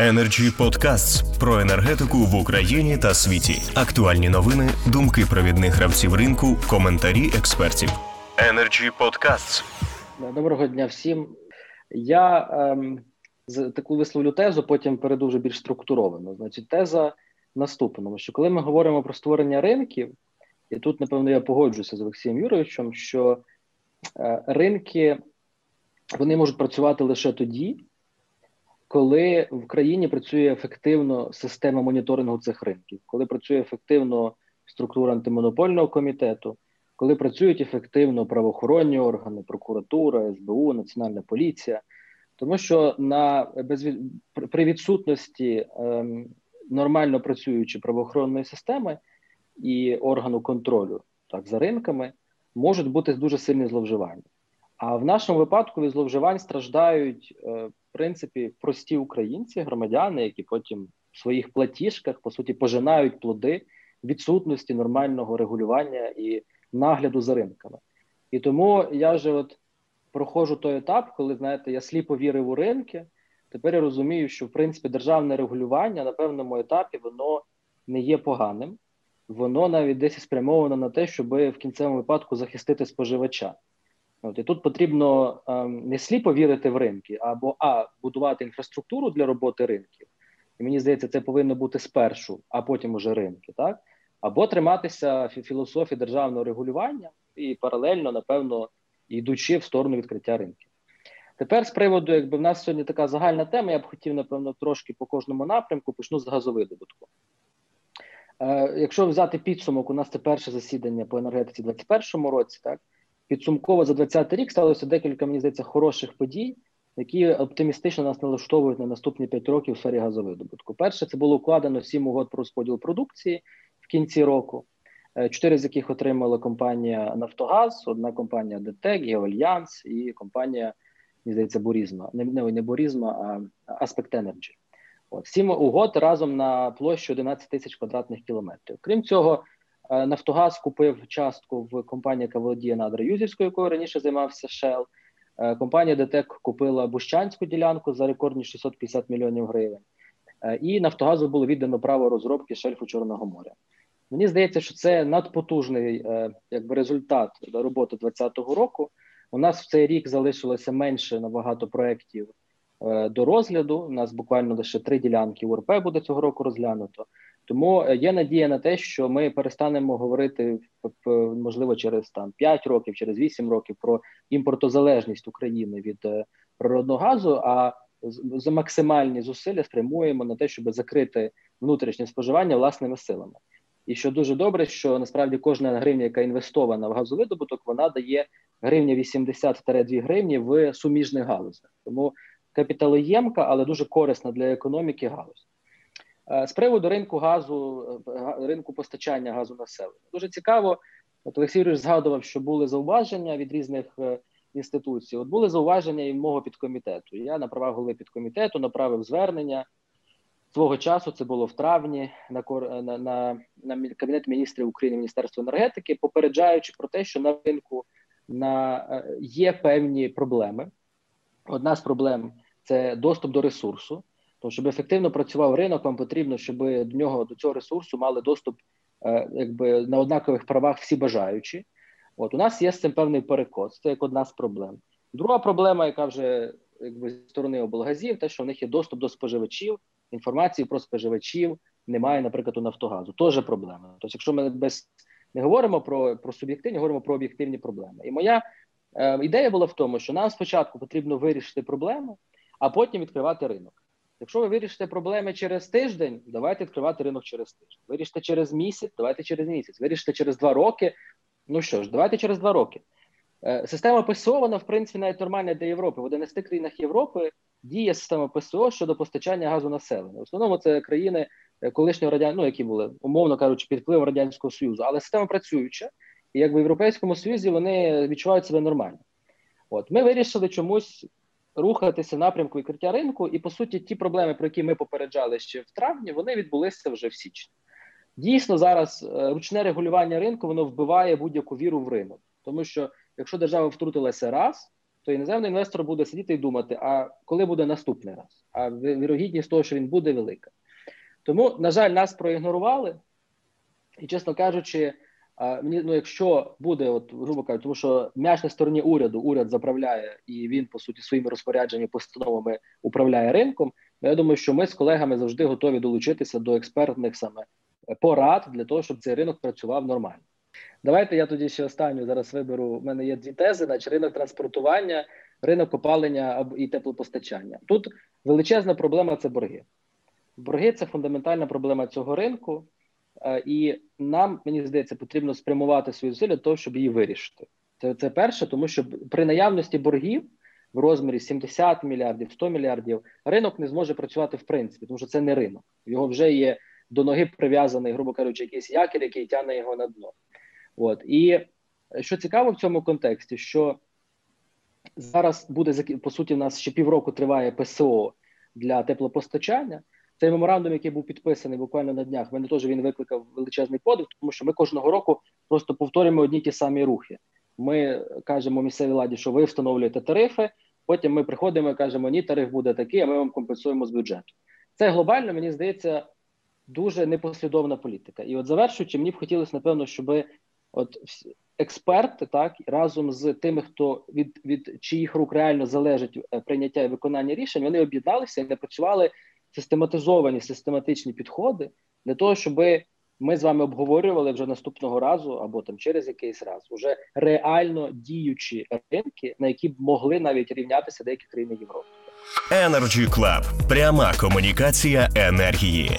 Energy Podcasts про енергетику в Україні та світі. Актуальні новини, думки провідних гравців ринку, коментарі експертів. Energy Podcasts. Доброго дня всім. Я ем, таку висловлю тезу, потім перейду вже більш структуровано. Значить, теза наступному: що коли ми говоримо про створення ринків, і тут, напевно, я погоджуюся з Олексієм Юровичем, що е, ринки вони можуть працювати лише тоді, коли в країні працює ефективно система моніторингу цих ринків, коли працює ефективно структура антимонопольного комітету, коли працюють ефективно правоохоронні органи, прокуратура, СБУ, Національна поліція, тому що на без при відсутності ем, нормально працюючої правоохоронної системи і органу контролю так за ринками можуть бути дуже сильні зловживання. А в нашому випадку від зловживань страждають е, в принципі прості українці, громадяни, які потім в своїх платіжках по суті пожинають плоди відсутності нормального регулювання і нагляду за ринками. І тому я вже от проходжу той етап, коли знаєте, я сліпо вірив у ринки. Тепер я розумію, що в принципі державне регулювання на певному етапі воно не є поганим, воно навіть десь спрямовано на те, щоб в кінцевому випадку захистити споживача. От і тут потрібно ем, не сліпо вірити в ринки, або а будувати інфраструктуру для роботи ринків. І мені здається, це повинно бути спершу, а потім уже ринки, так або триматися філософії державного регулювання і паралельно, напевно, йдучи в сторону відкриття ринків. Тепер з приводу, якби в нас сьогодні така загальна тема, я б хотів, напевно, трошки по кожному напрямку почну з газовидобутку. Е, Якщо взяти підсумок, у нас це перше засідання по енергетиці у 2021 році, так підсумково за 2020 рік сталося декілька, мені здається, хороших подій, які оптимістично нас налаштовують на наступні 5 років в сфері газовидобутку. Перше, це було укладено 7 угод про розподіл продукції в кінці року, е, чотири з яких отримала компанія Нафтогаз, одна компанія ДТЕК, Геоальянс і компанія, мені здається, Бурізма. Не, не, не Бурізма, а Аспект Енерджі. От, Сім угод разом на площу 11 тисяч квадратних кілометрів. Крім цього, Нафтогаз купив частку в компанії, яка володіє Надра-Юзівською, якою раніше займався Shell. Е, компанія ДТЕК купила Бущанську ділянку за рекордні 650 мільйонів гривень. Е, і Нафтогазу було віддано право розробки шельфу Чорного моря. Мені здається, що це надпотужний якби результат роботи 2020 року. У нас в цей рік залишилося менше набагато проєктів до розгляду. У нас буквально лише три ділянки УРП буде цього року розглянуто. Тому е, є надія на те, що ми перестанемо говорити можливо через там 5 років, через 8 років про імпортозалежність України від е, природного газу. А за максимальні зусилля спрямуємо на те, щоб закрити внутрішнє споживання власними силами. І що дуже добре, що насправді кожна гривня, яка інвестована в газовидобуток, вона дає гривня 80-2 гривні в суміжних галузях. Тому капіталоємка, але дуже корисна для економіки галузь. Е, з приводу ринку газу, е, ринку постачання газу населення дуже цікаво. От Олексій Юрійович згадував, що були зауваження від різних е, інституцій. От були зауваження і мого підкомітету. Я на правах голови підкомітету направив звернення свого часу. Це було в травні на на, на, на кабінет міністрів України, Міністерство енергетики, попереджаючи про те, що на ринку на є певні проблеми. Одна з проблем це доступ до ресурсу. Тому, щоб ефективно працював ринок, вам потрібно, щоб до нього до цього ресурсу мали доступ е, якби на однакових правах всі бажаючі. От у нас є з цим певний перекос, це як одна з проблем. Друга проблема, яка вже якби з сторони облгазів, те, що в них є доступ до споживачів, інформації про споживачів немає, наприклад, у Нафтогазу. Теж проблема. Тобто, якщо ми без не говоримо про про суб'єктивні, говоримо про об'єктивні проблеми. І моя ідея була в тому, що нам спочатку потрібно вирішити проблему, а потім відкривати ринок. Якщо ви вирішите проблеми через тиждень, давайте відкривати ринок через тиждень. Вирішите через місяць, давайте через місяць. Вирішите через два роки. Ну що ж, давайте через два роки. Е, система ПСО, вона в принципі навіть нормальна для Європи. В 11 країнах Європи діє система ПСО щодо постачання газу населення. В основному це країни е, колишнього радян... ну, які були, умовно кажучи, під впливом радянського союзу, але система працююча, як в Європейському Союзі вони відчувають себе нормально. От ми вирішили чомусь рухатися напрямку відкриття ринку, і по суті, ті проблеми, про які ми попереджали ще в травні, вони відбулися вже в січні. Дійсно, зараз е, ручне регулювання ринку воно вбиває будь-яку віру в ринок, тому що якщо держава втрутилася раз, то іноземний інвестор буде сидіти і думати, а коли буде наступний раз? А вірогідність того, що він буде велика. Тому, на жаль, нас проігнорували, і, чесно кажучи, мені ну, якщо буде, от грубо кажучи, тому що м'яч на стороні уряду, уряд заправляє і він по суті своїми розпорядженнями постановами управляє ринком. Я думаю, що ми з колегами завжди готові долучитися до експертних саме порад для того, щоб цей ринок працював нормально. Давайте я тоді ще останню зараз виберу. У мене є дві тези: значить ринок транспортування, ринок опалення і теплопостачання. Тут величезна проблема це борги. Борги це фундаментальна проблема цього ринку, е, і нам мені здається потрібно спрямувати свої зусилля для того, щоб її вирішити. Це це перше, тому що при наявності боргів в розмірі 70 мільярдів, 100 мільярдів ринок не зможе працювати в принципі, тому що це не ринок. Його вже є до ноги прив'язаний, грубо кажучи, якийсь якір, який тягне його на дно. От і е, що цікаво в цьому контексті, що зараз буде по суті, у нас ще півроку триває ПСО для теплопостачання. Цей меморандум, який був підписаний буквально на днях, мене теж він викликав величезний подив, тому що ми кожного року просто повторюємо одні ті самі рухи. Ми кажемо місцевій владі, що ви встановлюєте тарифи. Потім ми приходимо і кажемо, ні, тариф буде такий, а ми вам компенсуємо з бюджету. Це глобально, мені здається, дуже непослідовна політика. І от завершуючи, мені б хотілося, напевно, щоб от експерти, так разом з тими, хто від від чиїх рук реально залежить е, прийняття і виконання рішень, вони об'єдналися і не працювали систематизовані систематичні підходи для того, щоб ми з вами обговорювали вже наступного разу або там через якийсь раз уже реально діючі ринки, на які б могли навіть рівнятися деякі країни Європи. Energy Club. пряма комунікація енергії.